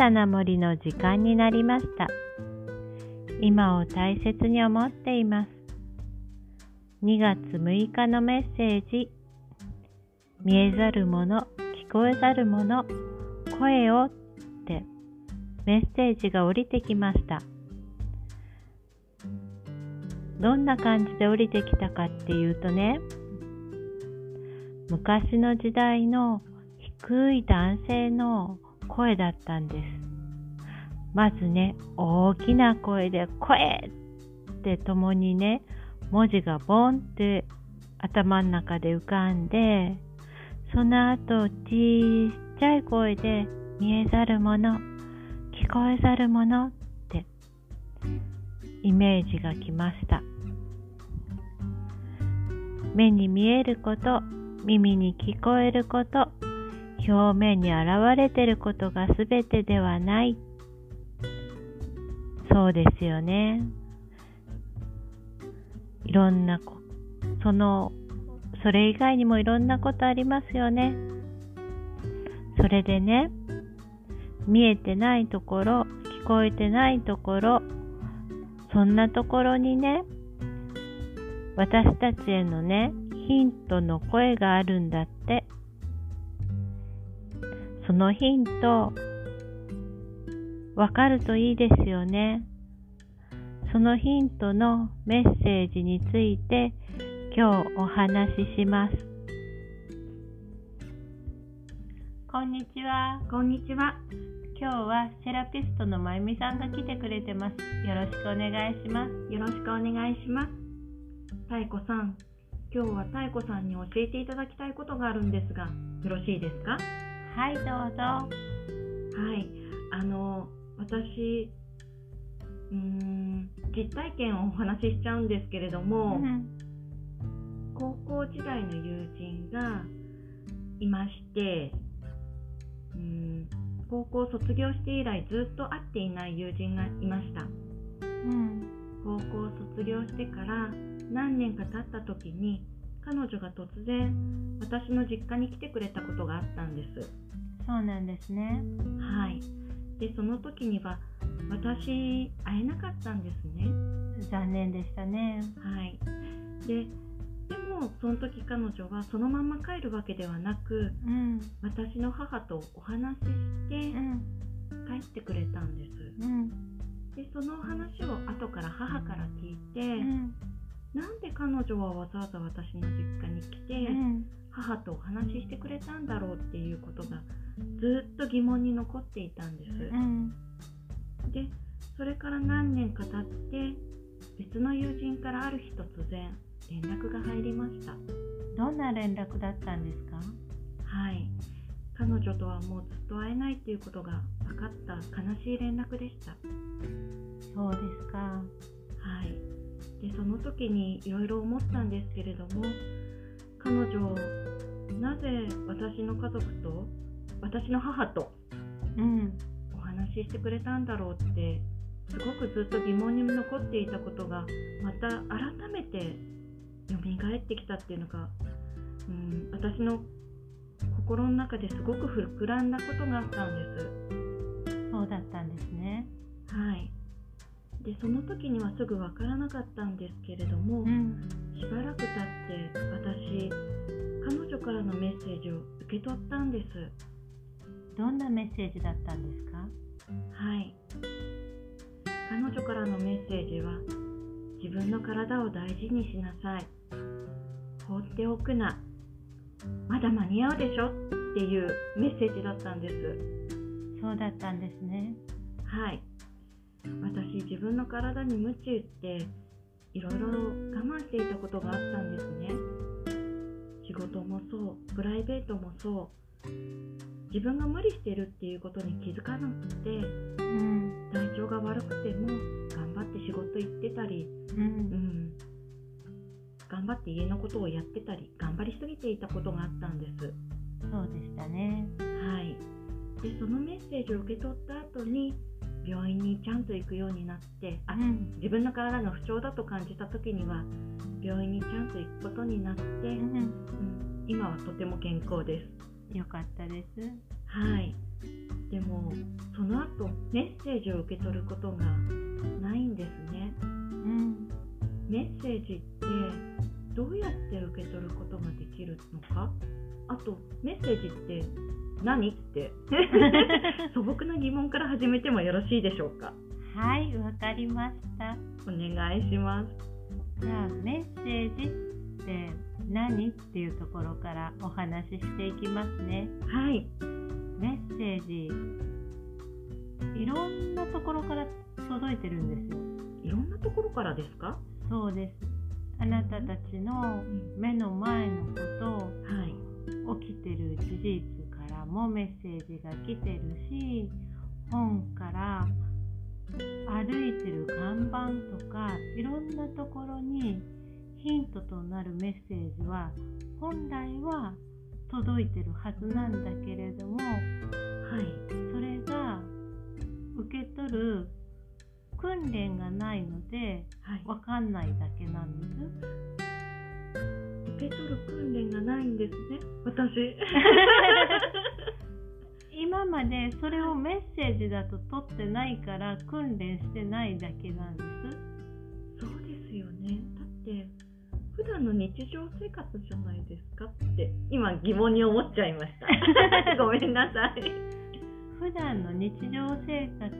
さな森の時間になりました。今を大切に思っています。2月6日のメッセージ。見えざるもの、聞こえざるもの、声をってメッセージが降りてきました。どんな感じで降りてきたかっていうとね、昔の時代の低い男性の声だったんです。まずね、大きな声で声ってともにね、文字がボンって頭の中で浮かんで、その後、ちっちゃい声で見えざるもの、聞こえざるものってイメージが来ました。目に見えること、耳に聞こえること、表面に現れてることが全てではない。そうですよね。いろんな、その、それ以外にもいろんなことありますよね。それでね、見えてないところ、聞こえてないところ、そんなところにね、私たちへのね、ヒントの声があるんだって。そのヒント、わかるといいですよね。そのヒントのメッセージについて今日お話しします。こんにちは。こんにちは。今日はセラピストのまゆみさんが来てくれてます。よろしくお願いします。よろしくお願いします。太鼓さん、今日は太鼓さんに教えていただきたいことがあるんですが、よろしいですか？はい、どうぞ。はい、あの、私、うーん、実体験をお話ししちゃうんですけれども、うん、高校時代の友人がいまして、うん、高校卒業して以来ずっと会っていない友人がいました。うん高校卒業してから何年か経った時に彼女が突然私の実家に来てくれたことがあったんです。そうなんですね。はい。でその時には私会えなかったんですね。残念でしたね。はい。ででもその時彼女はそのまま帰るわけではなく、うん、私の母とお話しして帰ってくれたんです、うん。でその話を後から母から聞いて、うん、なんで彼女はわざわざ私の実家に来て、うん、母とお話ししてくれたんだろうっていうことがずっと疑問に残っていたんです。うん、でそれから何年か経って別の友人からある日突然連絡が入りました。どんな連絡だったんですか？はい。彼女とはもうずっと会えないっていうことが分かった悲しい連絡でした。そうですか。はいでその時にいろいろ思ったんですけれども彼女なぜ私の家族と私の母と、うん、お話ししてくれたんだろうってすごくずっと疑問に残っていたことがまた改めて蘇ってきたっていうのが、うん、私の心の中ですごく膨らんだことがあったんです。そうだったんですね。はいでその時にはすぐ分からなかったんですけれども、うん、しばらく経って私彼女からのメッセージを受け取ったんです。どんなメッセージだったんですか？はい。彼女からのメッセージは自分の体を大事にしなさい。放っておくな。まだ間に合うでしょ？っていうメッセージだったんです。そうだったんですね。はい私自分の体に夢中っていろいろ我慢していたことがあったんですね。仕事もそうプライベートもそう。自分が無理してるっていうことに気づかなくて、うん、体調が悪くても頑張って仕事行ってたり、うん、うん。頑張って家のことをやってたり頑張りすぎていたことがあったんです。そうでしたね。はい。でそのメッセージを受け取った後に病院にちゃんと行くようになってあ、うん、自分の体が不調だと感じた時には病院にちゃんと行くことになって、うん、うん、今はとても健康です。よかったです。はい。でもその後メッセージを受け取ることがないんですね、うん、メッセージってどうやって受け取ることができるのか？あとメッセージって何？って。素朴な疑問から始めてもよろしいでしょうか？はいわかりました。お願いします。じゃあメッセージって何？っていうところからお話ししていきますね。はい。メッセージいろんなところから届いてるんですよ。いろんなところからですか？そうです。あなたたちの目の前のこと、はい、起きてる事実からもメッセージが来てるし本から歩いてる看板とかいろんなところにヒントとなるメッセージは本来は届いてるはずなんだけれども、はい、それが受け取る訓練がないので、はい、分かんないだけなんです受け取る訓練がないんですね。私。今までそれをメッセージだと取ってないから訓練してないだけなんです。そうですよね。だって普段の日常生活じゃないですかって今疑問に思っちゃいました。ごめんなさい。普段の日常生活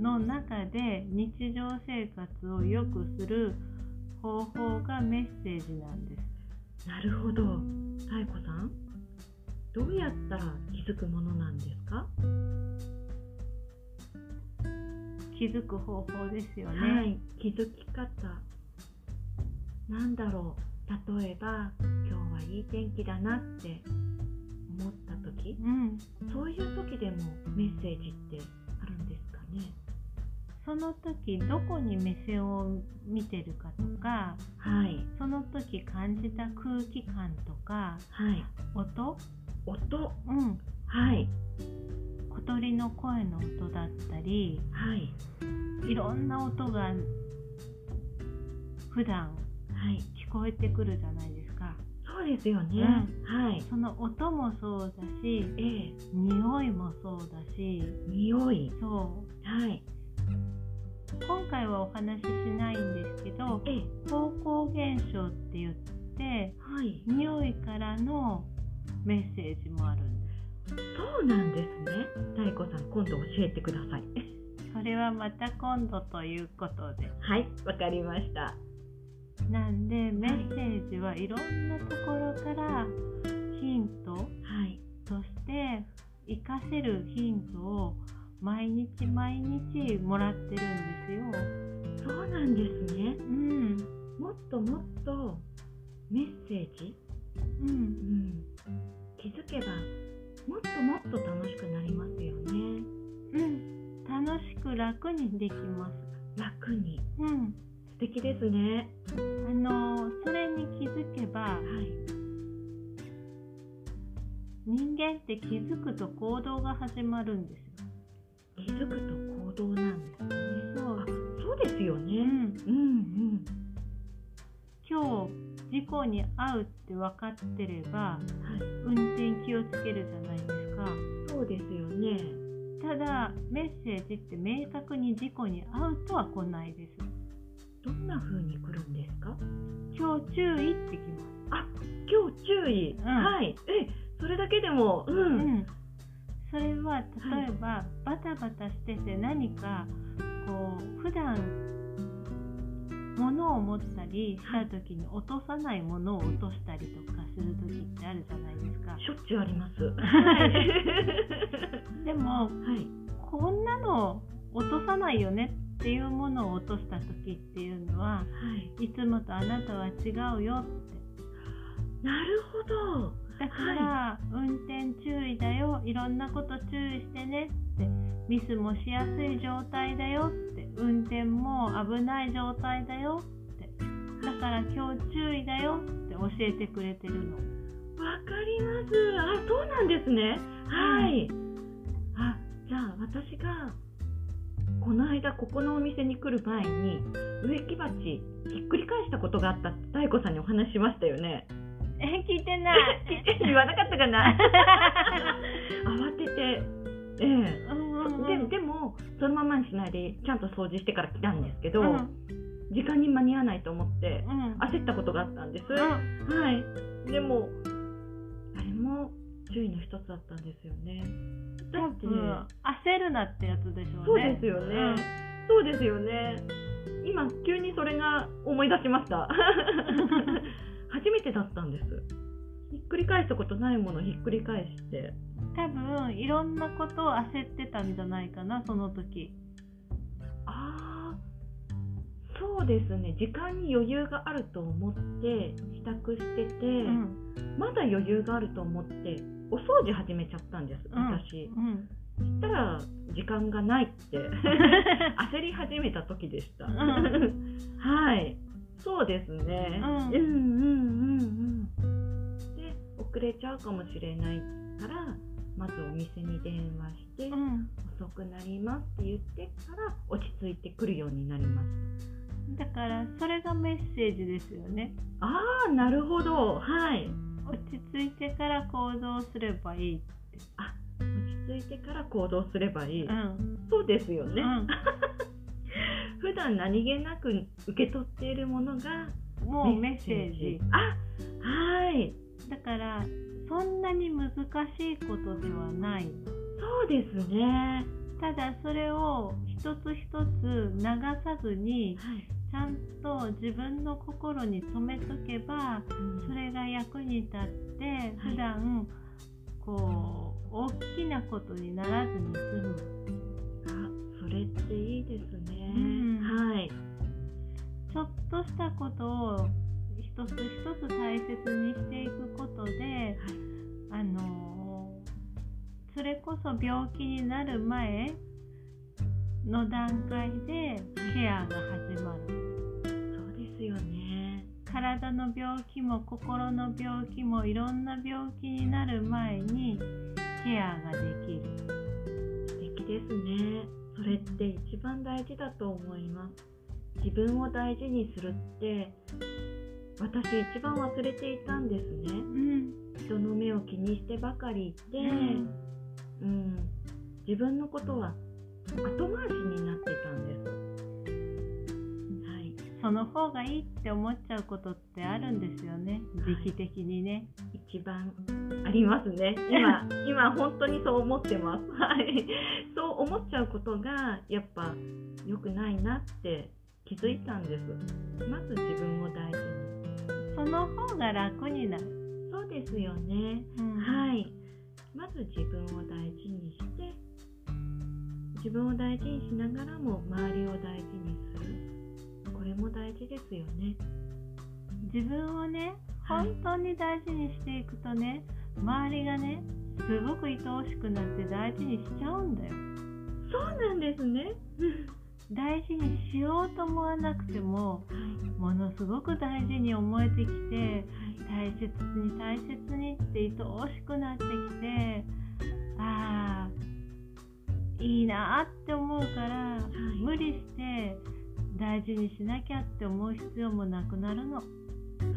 の中で日常生活を良くする方法がメッセージなんですなるほど。太子さんどうやったら気づくものなんですか？気づく方法ですよね、はい、気づき方。なんだろう。例えば今日はいい天気だなって思った時、うん、そういう時でもメッセージってその時どこに目線を見てるかとか、はい、その時感じた空気感とか、はい、音？音？うん。はい。小鳥の声の音だったり、はい、いろんな音が普段聞こえてくるじゃないですか。そうですよね、うん、はい、その音もそうだし、ええ、匂いもそうだし匂い。そう。はい。今回はお話ししないんですけど、ええ、方向現象って言って、はい、匂いからのメッセージもあるんです。そうなんですね。太子さん今度教えてください。それはまた今度ということで。はいわかりました。なんでメッセージはいろんなところからヒント、はい、そして活かせるヒントを毎日毎日もらってるんですよ。そうなんですね。うん。もっともっとメッセージ？うん、うん、気づけばもっともっと楽しくなりますよね。うん。楽しく楽にできます。楽に。うん。素敵ですね。あのそれに気づけば、はい、人間って気づくと行動が始まるんですよ気づくと行動なんですね。そうそうですよね、うん、うんうん。今日事故に遭うって分かってれば、はい、運転気をつけるじゃないですか。そうですよね。ただメッセージって明確に事故に遭うとは来ないです。どんな風に来るんですか？今日注意ってきます。あ今日注意、うん、はい。えそれだけでもうん、うん、それは例えば、はい、バタバタしてて何かこう普段物を持ったりした時に落とさないものを落としたりとかする時ってあるじゃないですか。しょっちゅうあります。でも、はい、こんなの落とさないよねっていうものを落とした時っていうのは、はい、いつもとあなたは違うよって。なるほど。だから、はい、運転注意だよいろんなこと注意してねってミスもしやすい状態だよって運転も危ない状態だよって。だから今日注意だよって教えてくれてるの。わかります。あそうなんですね。はい、うん、あじゃあ私がこの間ここのお店に来る前に植木鉢ひっくり返したことがあったって妙子さんにお話ししましたよねえ聞いてない。言わなかったかな。慌てて。ええ。ででもそのままにしないでちゃんと掃除してから来たんですけど、うん、時間に間に合わないと思って焦ったことがあったんです、うん、はい。でもあれも注意の一つだったんですよね。だって、焦るなってやつでしょうね。そうですよね、うん、そうですよね。今急にそれが思い出しました初めてだったんです。ひっくり返したことないものひっくり返して。多分いろんなことを焦ってたんじゃないかなその時。ああそうですね。時間に余裕があると思って支度してて、うん、まだ余裕があると思ってお掃除始めちゃったんです私、うん、そしたら時間がないって。焦り始めた時でした、うん、はいそうですね、うん、うんうんうんうん。で遅れちゃうかもしれないからまずお店に電話して、うん、遅くなりますって言ってから落ち着いてくるようになりましただからそれがメッセージですよね。ああなるほど。はい。落ち着いてから行動すればいいって。あ落ち着いてから行動すればいい、うん、そうですよね、うん、普段何気なく受け取っているものがもうメッセージ。あはい。だからそんなに難しいことではない。そうですね。ただそれを一つ一つ流さずに、はい、ちゃんと自分の心に留めとけば、うん、それが役に立って普段、はい、こう大きなことにならずに済むしたことを一つ一つ大切にしていくことで、はい、あのそれこそ病気になる前の段階でケアが始まる。そうですよね。体の病気も心の病気もいろんな病気になる前にケアができる。素敵ですね。それって一番大事だと思います自分を大事にするって私一番忘れていたんですね、うん、人の目を気にしてばかりいて、うん、うん、自分のことは後回しになってたんです、はい、その方がいいって思っちゃうことってあるんですよね。時期的にね、はい、一番ありますね。今 今本当にそう思ってます。はい。そう思っちゃうことがやっぱ良くないなって気づいたんです。まず自分を大事に。その方が楽になる。そうですよね、うん、はい。まず自分を大事にして自分を大事にしながらも周りを大事にする。これも大事ですよね。自分をね本当に大事にしていくとね、はい、周りがねすごく愛おしくなって大事にしちゃうんだよ。そうなんですね大事にしようと思わなくても、ものすごく大事に思えてきて、大切に大切にって愛おしくなってきてああいいなって思うから、無理して大事にしなきゃって思う必要もなくなるの。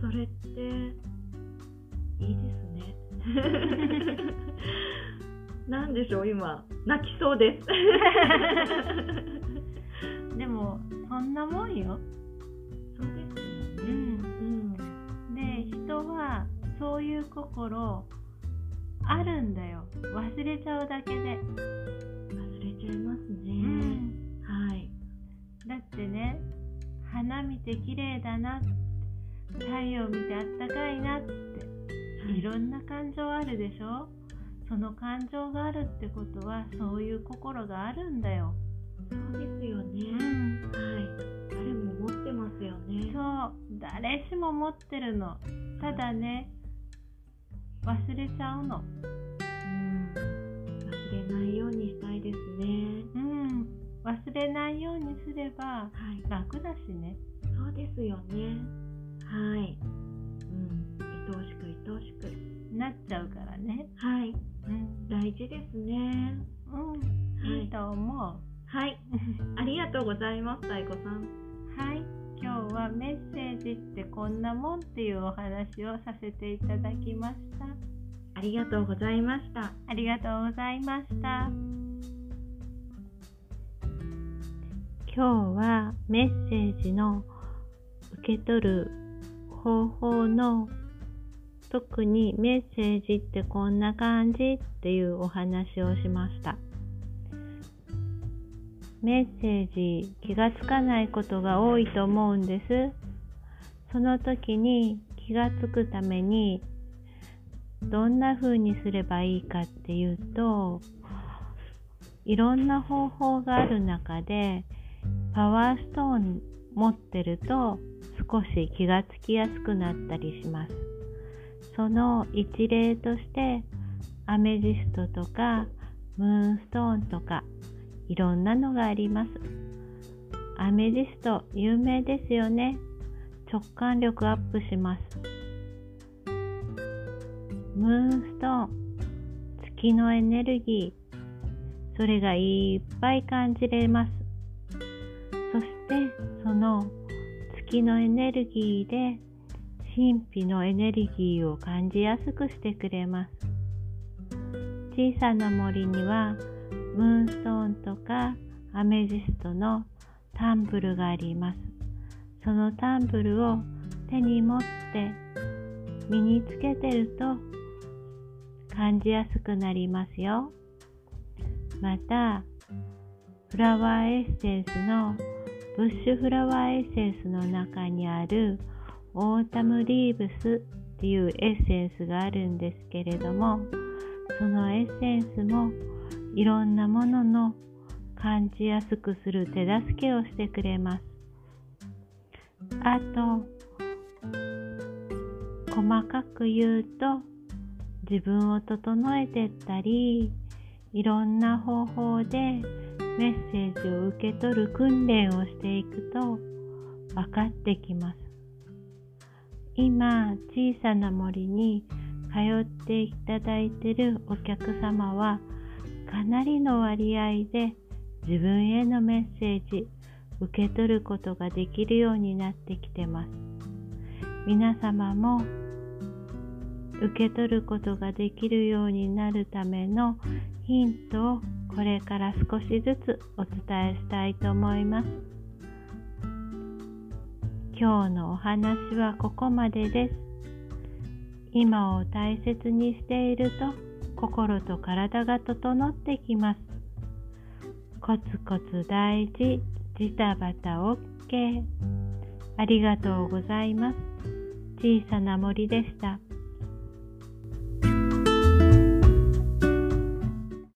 それっていいですね。なんでしょう今。泣きそうです んなもんよ。そうですよね、うん、で人はそういう心あるんだよ。忘れちゃうだけで。忘れちゃいますね、うん、はい。だってね花見て綺麗だな太陽見てあったかいなっていろんな感情あるでしょ？その感情があるってことはそういう心があるんだよそうですよね、うん、はい。誰も持ってますよね。そう。誰しも持ってるの。ただね忘れちゃうの。うん。忘れないようにしたいですね。うん。忘れないようにすれば楽だしね、はい、そうですよね。はい。うん。愛おしく愛おしく。なっちゃうからね。はい、うん、大事ですね。うん。いいと思う、はい、ありがとうございます、太鼓さん。はい、今日はメッセージってこんなもんっていうお話をさせていただきました。ありがとうございました。ありがとうございました。今日はメッセージの受け取る方法の特にメッセージってこんな感じっていうお話をしました。メッセージ気がつかないことが多いと思うんです。その時に気がつくためにどんな風にすればいいかっていうといろんな方法がある中でパワーストーン持ってると少し気がつきやすくなったりします。その一例としてアメジストとかムーンストーンとかいろんなのがあります。アメジスト有名ですよね。直感力アップします。ムーンストーン月のエネルギーそれがいっぱい感じれます。そしてその月のエネルギーで神秘のエネルギーを感じやすくしてくれます。小さな森にはムーンストーンとかアメジストのタンブルがあります。そのタンブルを手に持って身につけてると感じやすくなりますよ。また、フラワーエッセンスのブッシュフラワーエッセンスの中にあるオータムリーブスっていうエッセンスがあるんですけれどもそのエッセンスもいろんなものの感じやすくする手助けをしてくれます。あと細かく言うと自分を整えてったりいろんな方法でメッセージを受け取る訓練をしていくと分かってきます。今小さな森に通っていただいてるお客様はかなりの割合で自分へのメッセージ受け取ることができるようになってきてます。皆様も受け取ることができるようになるためのヒントをこれから少しずつお伝えしたいと思います。今日のお話はここまでです。今を大切にしていると心と体が整ってきます。コツコツ大事。ジタバタ OK ありがとうございます。小さな森でした。